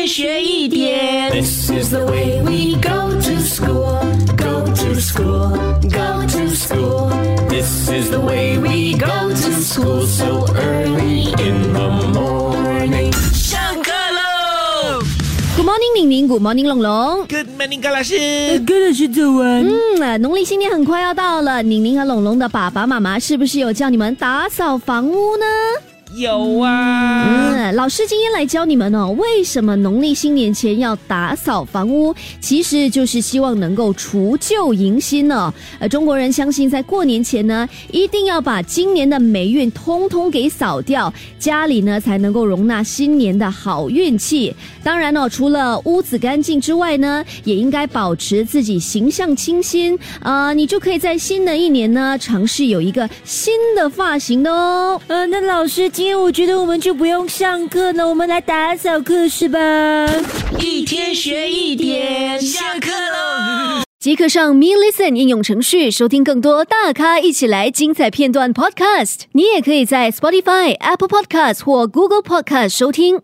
天学一点。This is the way we go to school, go to school, go to school. This is the way we go to school so early in the morning. 上课喽 Good morning，宁宁，Good morning，龙龙。！Good morning，高老师。跟老师走完。嗯，呃农历新年很快要到了，宁宁和龙龙的爸爸妈妈是不是有叫你们打扫房屋呢？有啊，嗯，老师今天来教你们哦，为什么农历新年前要打扫房屋？其实就是希望能够除旧迎新哦。呃，中国人相信在过年前呢，一定要把今年的霉运通通给扫掉，家里呢才能够容纳新年的好运气。当然哦，除了屋子干净之外呢，也应该保持自己形象清新。啊，你就可以在新的一年呢，尝试有一个新的发型的哦。呃，那老师，今天我觉得我们就不用像课呢，我们来打扫课室吧？一天学一点，下课喽。即刻上 Me Listen 应用程序收听更多大咖一起来精彩片段 Podcast。你也可以在 Spotify、Apple Podcast 或 Google Podcast 收听。